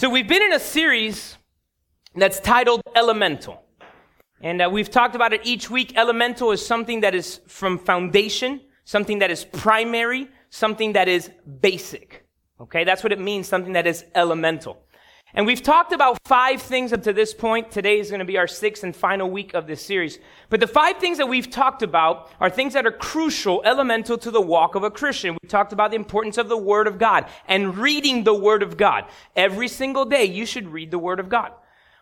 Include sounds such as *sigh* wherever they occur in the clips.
So we've been in a series that's titled Elemental. And uh, we've talked about it each week. Elemental is something that is from foundation, something that is primary, something that is basic. Okay, that's what it means, something that is elemental. And we've talked about five things up to this point. Today is going to be our sixth and final week of this series. But the five things that we've talked about are things that are crucial, elemental to the walk of a Christian. We talked about the importance of the Word of God and reading the Word of God. Every single day, you should read the Word of God.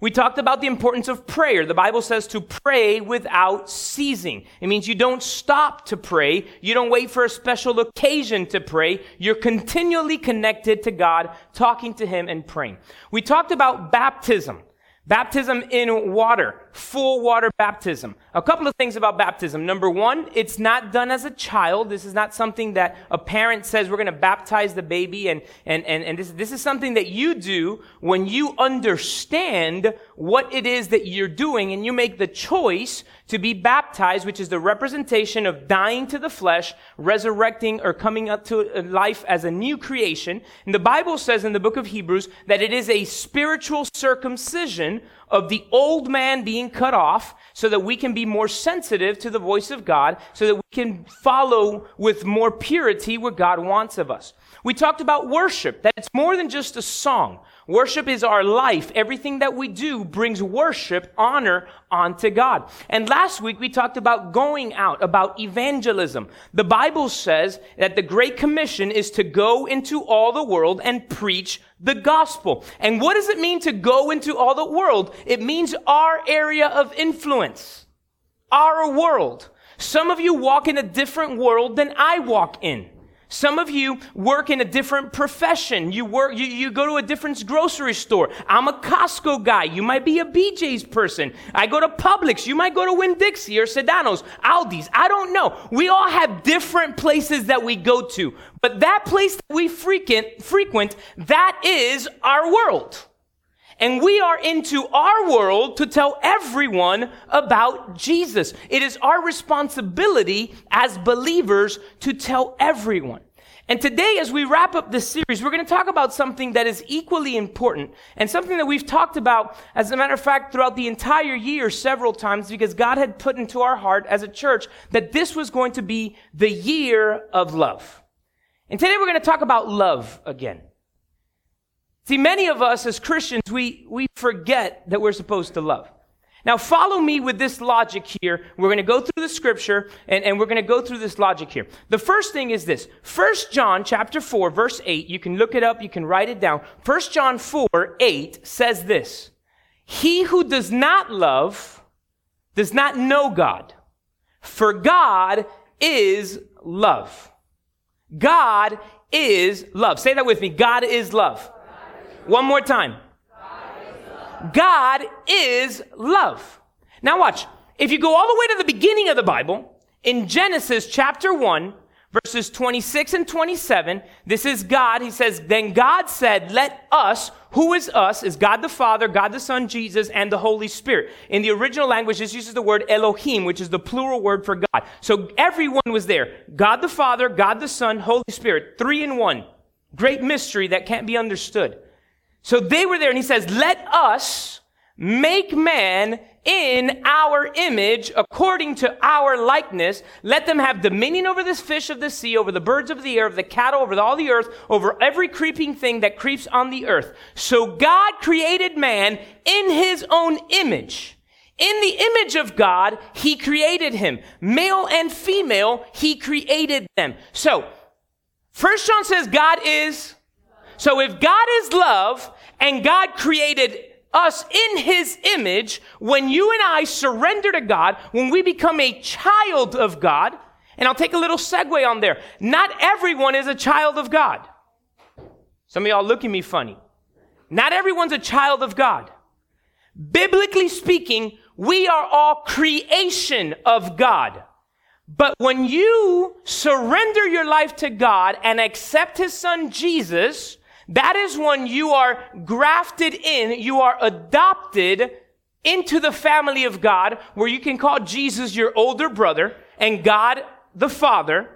We talked about the importance of prayer. The Bible says to pray without ceasing. It means you don't stop to pray. You don't wait for a special occasion to pray. You're continually connected to God, talking to Him and praying. We talked about baptism. Baptism in water, full water baptism. A couple of things about baptism. Number one, it's not done as a child. This is not something that a parent says we're going to baptize the baby and, and, and, and this, this is something that you do when you understand what it is that you're doing and you make the choice to be baptized, which is the representation of dying to the flesh, resurrecting or coming up to life as a new creation. And the Bible says in the book of Hebrews that it is a spiritual circumcision of the old man being cut off so that we can be more sensitive to the voice of God, so that we can follow with more purity what God wants of us. We talked about worship, that it's more than just a song. Worship is our life. Everything that we do brings worship, honor onto God. And last week we talked about going out, about evangelism. The Bible says that the Great Commission is to go into all the world and preach the gospel. And what does it mean to go into all the world? It means our area of influence, our world. Some of you walk in a different world than I walk in. Some of you work in a different profession. You work, you, you go to a different grocery store. I'm a Costco guy. You might be a BJ's person. I go to Publix. You might go to Winn-Dixie or Sedano's, Aldi's. I don't know. We all have different places that we go to. But that place that we frequent, frequent, that is our world. And we are into our world to tell everyone about Jesus. It is our responsibility as believers to tell everyone. And today, as we wrap up this series, we're going to talk about something that is equally important and something that we've talked about, as a matter of fact, throughout the entire year several times because God had put into our heart as a church that this was going to be the year of love. And today we're going to talk about love again. See, many of us as Christians, we, we forget that we're supposed to love. Now, follow me with this logic here. We're going to go through the scripture and, and we're going to go through this logic here. The first thing is this. 1 John chapter 4, verse 8. You can look it up. You can write it down. 1 John 4, 8 says this. He who does not love does not know God. For God is love. God is love. Say that with me. God is love. One more time. God is love. Now watch. If you go all the way to the beginning of the Bible, in Genesis chapter 1, verses 26 and 27, this is God. He says, Then God said, Let us, who is us, is God the Father, God the Son, Jesus, and the Holy Spirit. In the original language, this uses the word Elohim, which is the plural word for God. So everyone was there. God the Father, God the Son, Holy Spirit, three in one. Great mystery that can't be understood. So they were there and he says, let us make man in our image according to our likeness. Let them have dominion over this fish of the sea, over the birds of the air, over the cattle, over all the earth, over every creeping thing that creeps on the earth. So God created man in his own image. In the image of God, he created him. Male and female, he created them. So, First John says God is so if God is love and God created us in his image, when you and I surrender to God, when we become a child of God, and I'll take a little segue on there. Not everyone is a child of God. Some of y'all look at me funny. Not everyone's a child of God. Biblically speaking, we are all creation of God. But when you surrender your life to God and accept His Son Jesus, that is when you are grafted in, you are adopted into the family of God, where you can call Jesus your older brother and God the Father.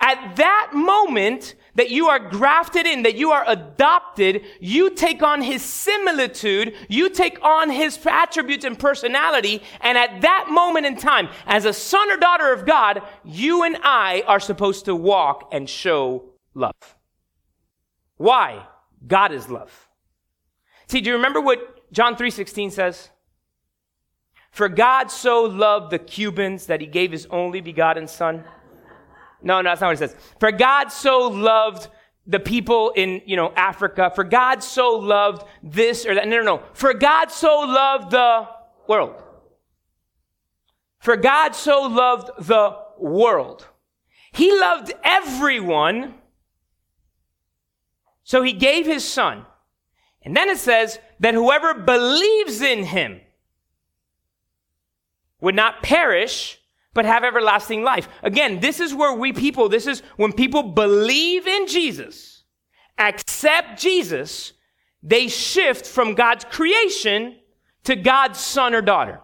At that moment that you are grafted in, that you are adopted, you take on his similitude, you take on his attributes and personality, and at that moment in time, as a son or daughter of God, you and I are supposed to walk and show love. Why? God is love. See, do you remember what John 3:16 says? For God so loved the Cubans that he gave his only begotten son no, no, that's not what it says. For God so loved the people in, you know, Africa. For God so loved this or that. No, no, no. For God so loved the world. For God so loved the world. He loved everyone. So he gave his son. And then it says that whoever believes in him would not perish, but have everlasting life. Again, this is where we people, this is when people believe in Jesus, accept Jesus, they shift from God's creation to God's son or daughter.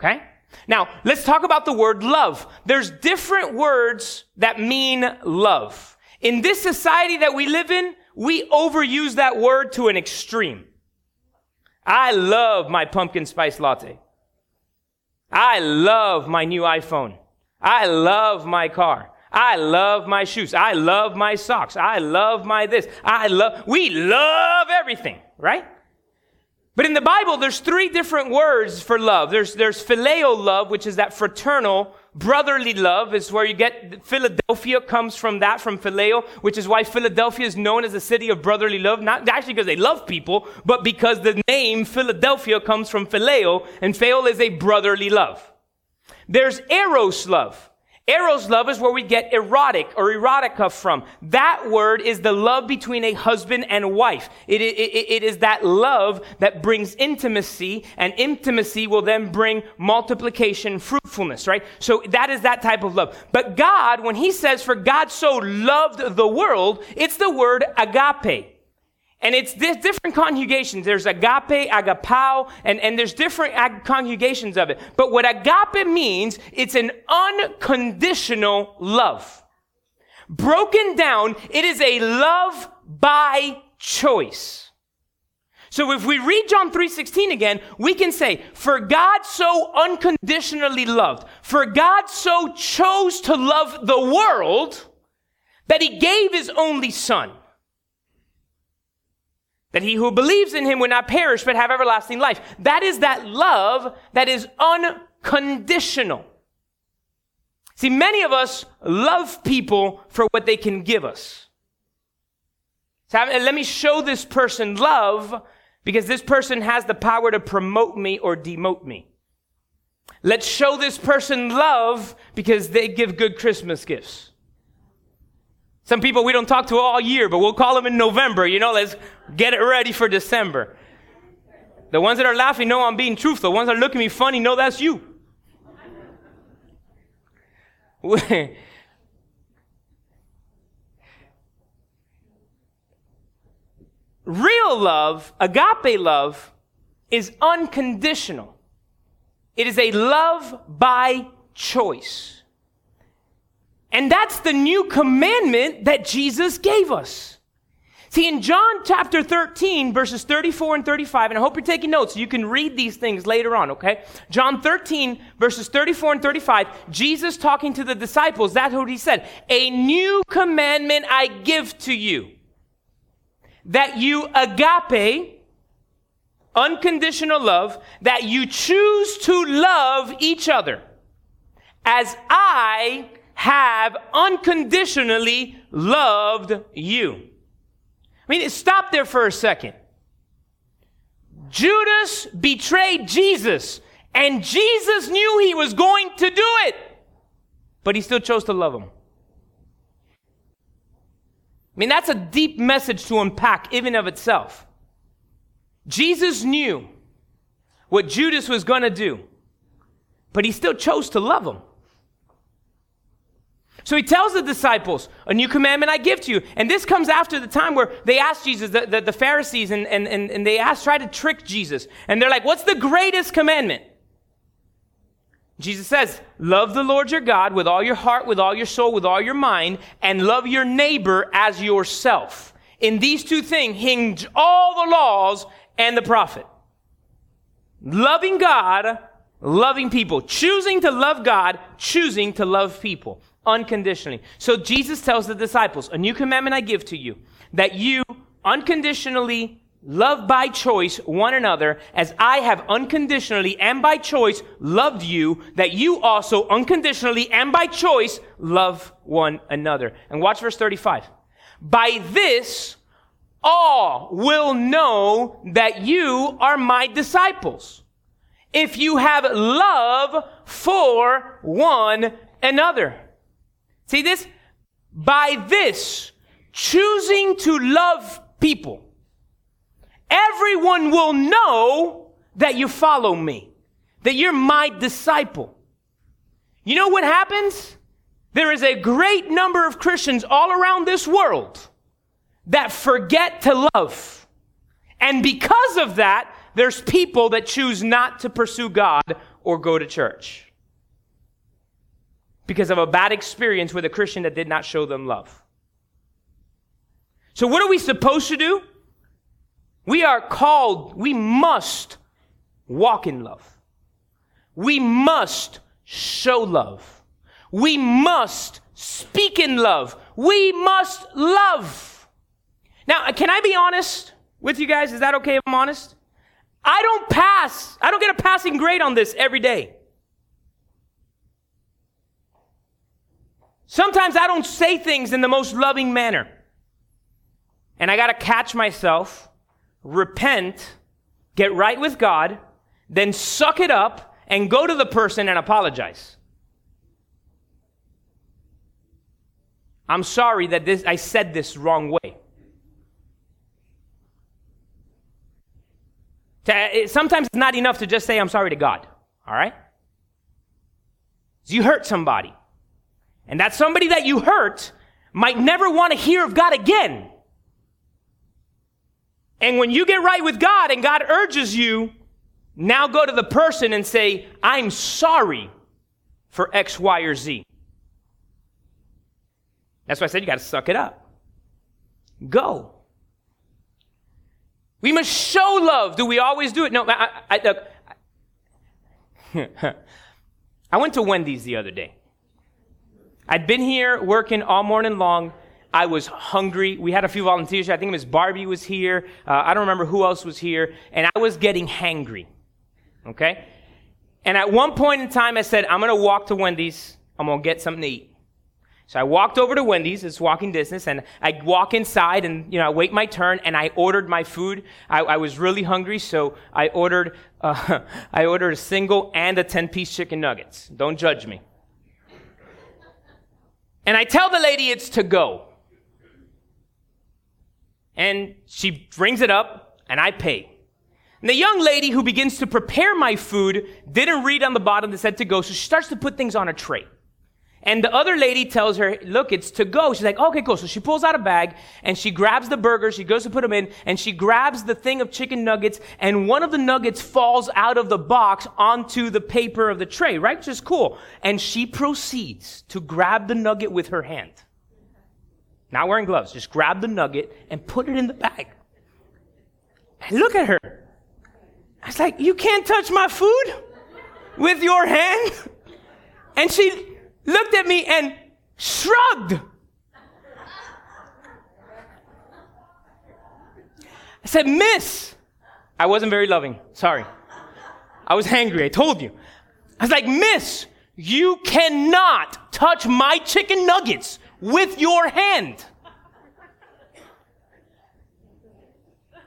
Okay? Now, let's talk about the word love. There's different words that mean love. In this society that we live in, we overuse that word to an extreme. I love my pumpkin spice latte. I love my new iPhone. I love my car. I love my shoes. I love my socks. I love my this. I love, we love everything, right? But in the Bible, there's three different words for love. There's, there's phileo love, which is that fraternal, brotherly love is where you get Philadelphia comes from that, from phileo, which is why Philadelphia is known as a city of brotherly love. Not actually because they love people, but because the name Philadelphia comes from phileo, and phileo is a brotherly love. There's eros love. Eros love is where we get erotic or erotica from. That word is the love between a husband and wife. It, it, it is that love that brings intimacy, and intimacy will then bring multiplication, fruitfulness, right? So that is that type of love. But God, when He says, for God so loved the world, it's the word agape. And it's different conjugations. There's agape, agapao, and, and there's different ag- conjugations of it. But what agape means, it's an unconditional love. Broken down, it is a love by choice. So if we read John 3:16 again, we can say, "For God so unconditionally loved, for God so chose to love the world that he gave his only son." That he who believes in him would not perish but have everlasting life. That is that love that is unconditional. See, many of us love people for what they can give us. So let me show this person love because this person has the power to promote me or demote me. Let's show this person love because they give good Christmas gifts. Some people we don't talk to all year, but we'll call them in November. You know, let's get it ready for December. The ones that are laughing know I'm being truthful. The ones that are looking at me funny know that's you. *laughs* Real love, agape love, is unconditional. It is a love by choice. And that's the new commandment that Jesus gave us. See, in John chapter 13, verses 34 and 35, and I hope you're taking notes so you can read these things later on, okay? John 13, verses 34 and 35, Jesus talking to the disciples, that's what he said. A new commandment I give to you. That you agape, unconditional love, that you choose to love each other. As I have unconditionally loved you. I mean, stop there for a second. Judas betrayed Jesus, and Jesus knew he was going to do it, but he still chose to love him. I mean, that's a deep message to unpack, even of itself. Jesus knew what Judas was going to do, but he still chose to love him. So he tells the disciples, A new commandment I give to you. And this comes after the time where they asked Jesus, the, the, the Pharisees, and, and, and, and they try to trick Jesus. And they're like, What's the greatest commandment? Jesus says, love the Lord your God with all your heart, with all your soul, with all your mind, and love your neighbor as yourself. In these two things hinge all the laws and the prophet. Loving God, loving people. Choosing to love God, choosing to love people unconditionally. So Jesus tells the disciples, a new commandment I give to you, that you unconditionally Love by choice one another as I have unconditionally and by choice loved you, that you also unconditionally and by choice love one another. And watch verse 35. By this, all will know that you are my disciples. If you have love for one another. See this? By this, choosing to love people everyone will know that you follow me, that you're my disciple. You know what happens? There is a great number of Christians all around this world that forget to love. And because of that, there's people that choose not to pursue God or go to church because of a bad experience with a Christian that did not show them love. So, what are we supposed to do? We are called, we must walk in love. We must show love. We must speak in love. We must love. Now, uh, can I be honest with you guys? Is that okay if I'm honest? I don't pass, I don't get a passing grade on this every day. Sometimes I don't say things in the most loving manner. And I got to catch myself repent, get right with God, then suck it up and go to the person and apologize. I'm sorry that this, I said this wrong way. Sometimes it's not enough to just say, I'm sorry to God. All right? You hurt somebody. And that somebody that you hurt might never want to hear of God again. And when you get right with God and God urges you, now go to the person and say, I'm sorry for X, Y, or Z. That's why I said you got to suck it up. Go. We must show love. Do we always do it? No, I, I, look, *laughs* I went to Wendy's the other day. I'd been here working all morning long. I was hungry. We had a few volunteers. I think Miss Barbie was here. Uh, I don't remember who else was here. And I was getting hangry. Okay? And at one point in time, I said, I'm going to walk to Wendy's. I'm going to get something to eat. So I walked over to Wendy's. It's walking distance. And I walk inside and, you know, I wait my turn and I ordered my food. I, I was really hungry. So I ordered, uh, *laughs* I ordered a single and a 10 piece chicken nuggets. Don't judge me. And I tell the lady it's to go. And she brings it up, and I pay. And the young lady who begins to prepare my food didn't read on the bottom that said to go, so she starts to put things on a tray. And the other lady tells her, look, it's to go. She's like, okay, cool. So she pulls out a bag and she grabs the burger. She goes to put them in and she grabs the thing of chicken nuggets and one of the nuggets falls out of the box onto the paper of the tray, right? Which is cool. And she proceeds to grab the nugget with her hand. Not wearing gloves. Just grab the nugget and put it in the bag. And look at her. I was like, You can't touch my food with your hand? And she looked at me and shrugged. I said, Miss, I wasn't very loving. Sorry. I was hangry. I told you. I was like, Miss, you cannot touch my chicken nuggets with your hand.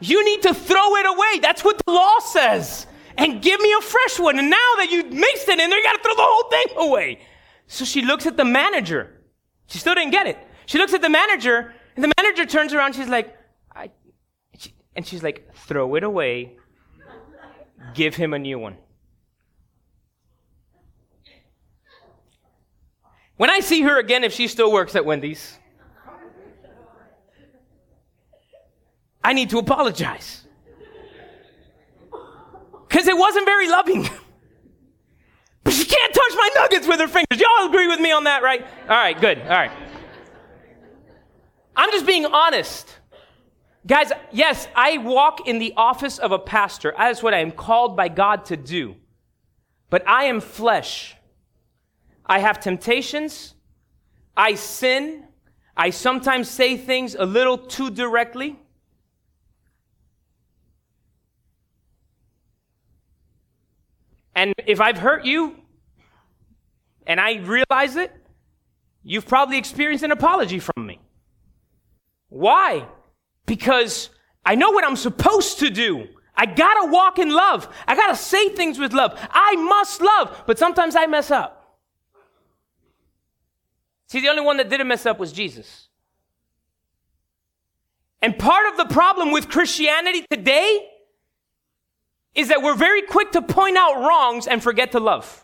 You need to throw it away. That's what the law says. And give me a fresh one. And now that you mixed it in there, you got to throw the whole thing away. So she looks at the manager. She still didn't get it. She looks at the manager, and the manager turns around. She's like, "I," and she's like, throw it away. Give him a new one. When I see her again, if she still works at Wendy's, I need to apologize. Because it wasn't very loving. *laughs* My nuggets with her fingers. Y'all agree with me on that, right? All right, good. All right. I'm just being honest. Guys, yes, I walk in the office of a pastor. That is what I am called by God to do. But I am flesh. I have temptations. I sin. I sometimes say things a little too directly. And if I've hurt you and I realize it, you've probably experienced an apology from me. Why? Because I know what I'm supposed to do. I gotta walk in love. I gotta say things with love. I must love, but sometimes I mess up. See, the only one that didn't mess up was Jesus. And part of the problem with Christianity today is that we're very quick to point out wrongs and forget to love.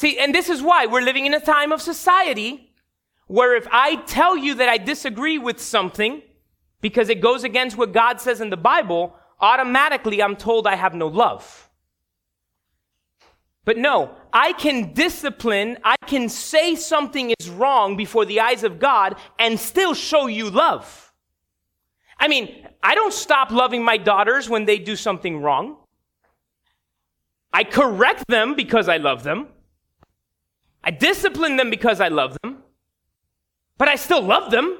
See, and this is why we're living in a time of society where if I tell you that I disagree with something because it goes against what God says in the Bible, automatically I'm told I have no love. But no, I can discipline, I can say something is wrong before the eyes of God and still show you love. I mean, I don't stop loving my daughters when they do something wrong. I correct them because I love them. I discipline them because I love them. But I still love them.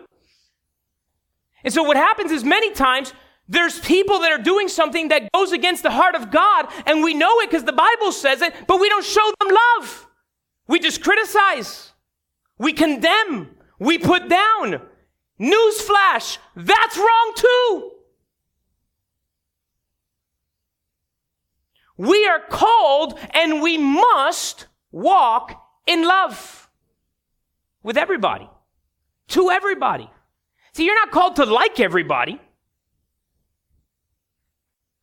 And so what happens is many times there's people that are doing something that goes against the heart of God, and we know it because the Bible says it, but we don't show them love. We just criticize. We condemn. We put down. Newsflash, that's wrong too. We are called and we must walk in love with everybody, to everybody. See, you're not called to like everybody.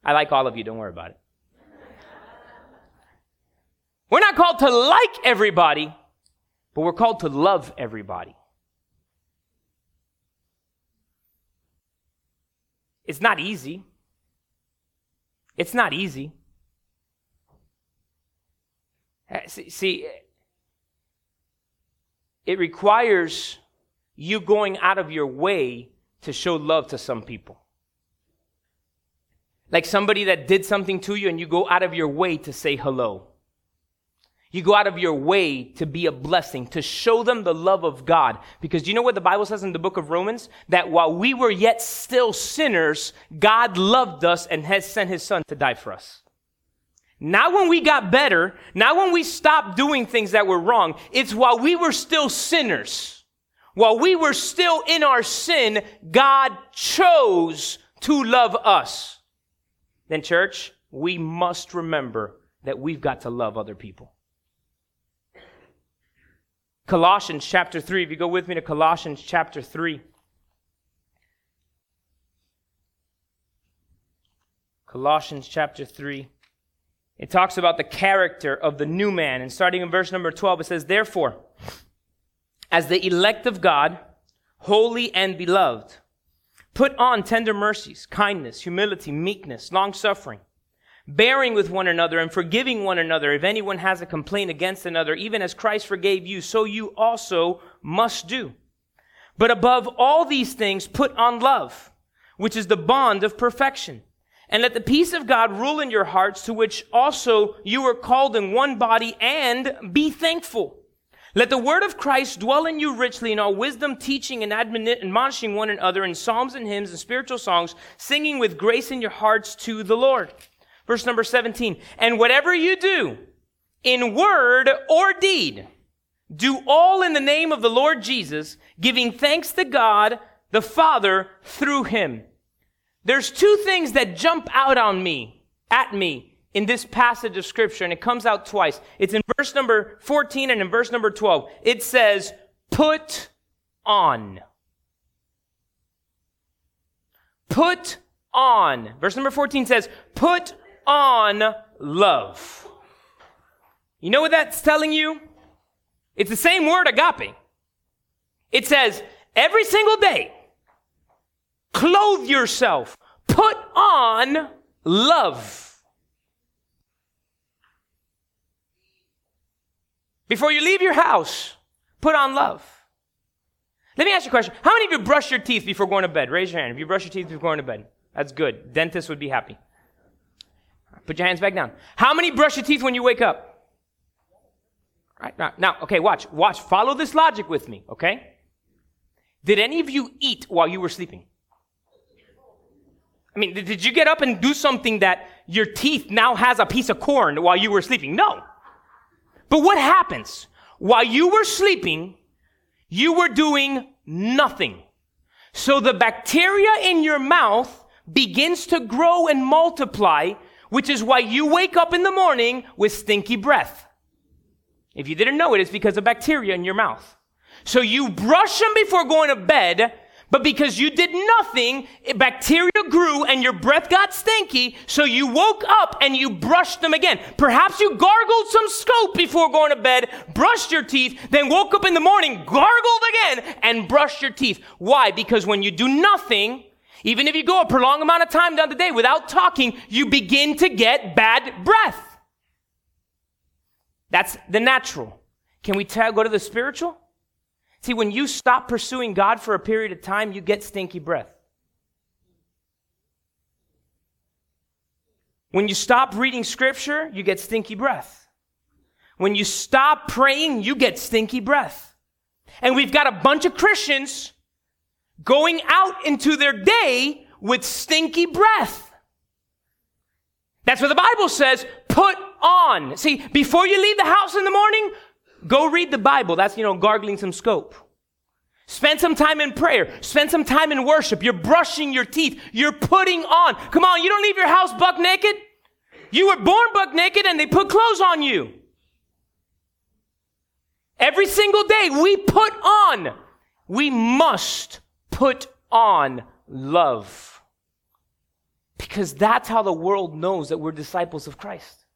I like all of you, don't worry about it. We're not called to like everybody, but we're called to love everybody. It's not easy. It's not easy. Uh, see, it requires you going out of your way to show love to some people. Like somebody that did something to you and you go out of your way to say hello. You go out of your way to be a blessing, to show them the love of God. Because you know what the Bible says in the book of Romans? That while we were yet still sinners, God loved us and has sent his son to die for us. Not when we got better, not when we stopped doing things that were wrong. It's while we were still sinners. While we were still in our sin, God chose to love us. Then church, we must remember that we've got to love other people. Colossians chapter 3. If you go with me to Colossians chapter 3. Colossians chapter 3. It talks about the character of the new man. And starting in verse number 12, it says, Therefore, as the elect of God, holy and beloved, put on tender mercies, kindness, humility, meekness, long suffering bearing with one another and forgiving one another if anyone has a complaint against another, even as Christ forgave you, so you also must do. But above all these things, put on love, which is the bond of perfection. And let the peace of God rule in your hearts, to which also you were called in one body, and be thankful. Let the word of Christ dwell in you richly in all wisdom, teaching and admonishing one another in psalms and hymns and spiritual songs, singing with grace in your hearts to the Lord. Verse number 17. And whatever you do, in word or deed, do all in the name of the Lord Jesus, giving thanks to God the Father through him. There's two things that jump out on me, at me, in this passage of scripture, and it comes out twice. It's in verse number 14 and in verse number 12. It says, put on. Put on. Verse number 14 says, put on love. You know what that's telling you? It's the same word agape. It says, every single day, clothe yourself, put on love. Before you leave your house, put on love. Let me ask you a question. How many of you brush your teeth before going to bed? Raise your hand if you brush your teeth before going to bed. That's good. Dentists would be happy. Put your hands back down. How many brush your teeth when you wake up? Right now, now, okay, watch, watch. Follow this logic with me, okay? Did any of you eat while you were sleeping? I mean, did you get up and do something that your teeth now has a piece of corn while you were sleeping? No. But what happens? While you were sleeping, you were doing nothing. So the bacteria in your mouth begins to grow and multiply, which is why you wake up in the morning with stinky breath. If you didn't know it, it's because of bacteria in your mouth. So you brush them before going to bed, but because you did nothing, bacteria grew and your breath got stinky, so you woke up and you brushed them again. Perhaps you gargled some scope before going to bed, brushed your teeth, then woke up in the morning, gargled again, and brushed your teeth. Why? Because when you do nothing, even if you go a prolonged amount of time down the day without talking, you begin to get bad breath. That's the natural. Can we go to the spiritual? See, when you stop pursuing God for a period of time, you get stinky breath. When you stop reading scripture, you get stinky breath. When you stop praying, you get stinky breath. And we've got a bunch of Christians going out into their day with stinky breath. That's what the Bible says, put on. See, before you leave the house in the morning, Go read the Bible. That's, you know, gargling some scope. Spend some time in prayer. Spend some time in worship. You're brushing your teeth. You're putting on. Come on, you don't leave your house buck naked. You were born buck naked and they put clothes on you. Every single day we put on. We must put on love. Because that's how the world knows that we're disciples of Christ.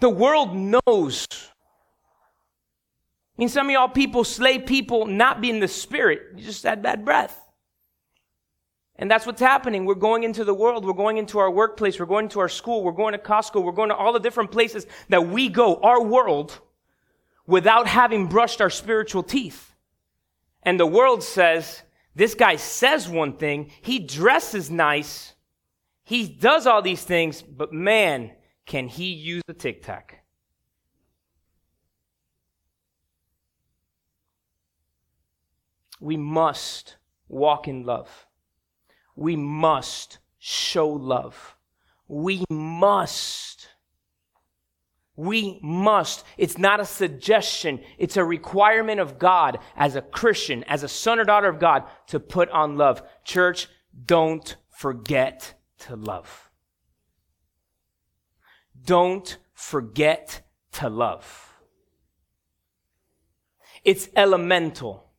The world knows. I mean, some of y'all people slay people not being the spirit. You just had bad breath. And that's what's happening. We're going into the world. We're going into our workplace. We're going to our school. We're going to Costco. We're going to all the different places that we go, our world, without having brushed our spiritual teeth. And the world says, this guy says one thing. He dresses nice. He does all these things, but man, can he use the tic tac? We must walk in love. We must show love. We must. We must. It's not a suggestion. It's a requirement of God as a Christian, as a son or daughter of God to put on love. Church, don't forget to love. Don't forget to love. It's elemental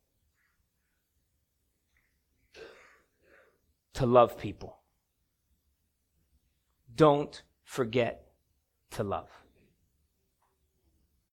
to love people. Don't forget to love.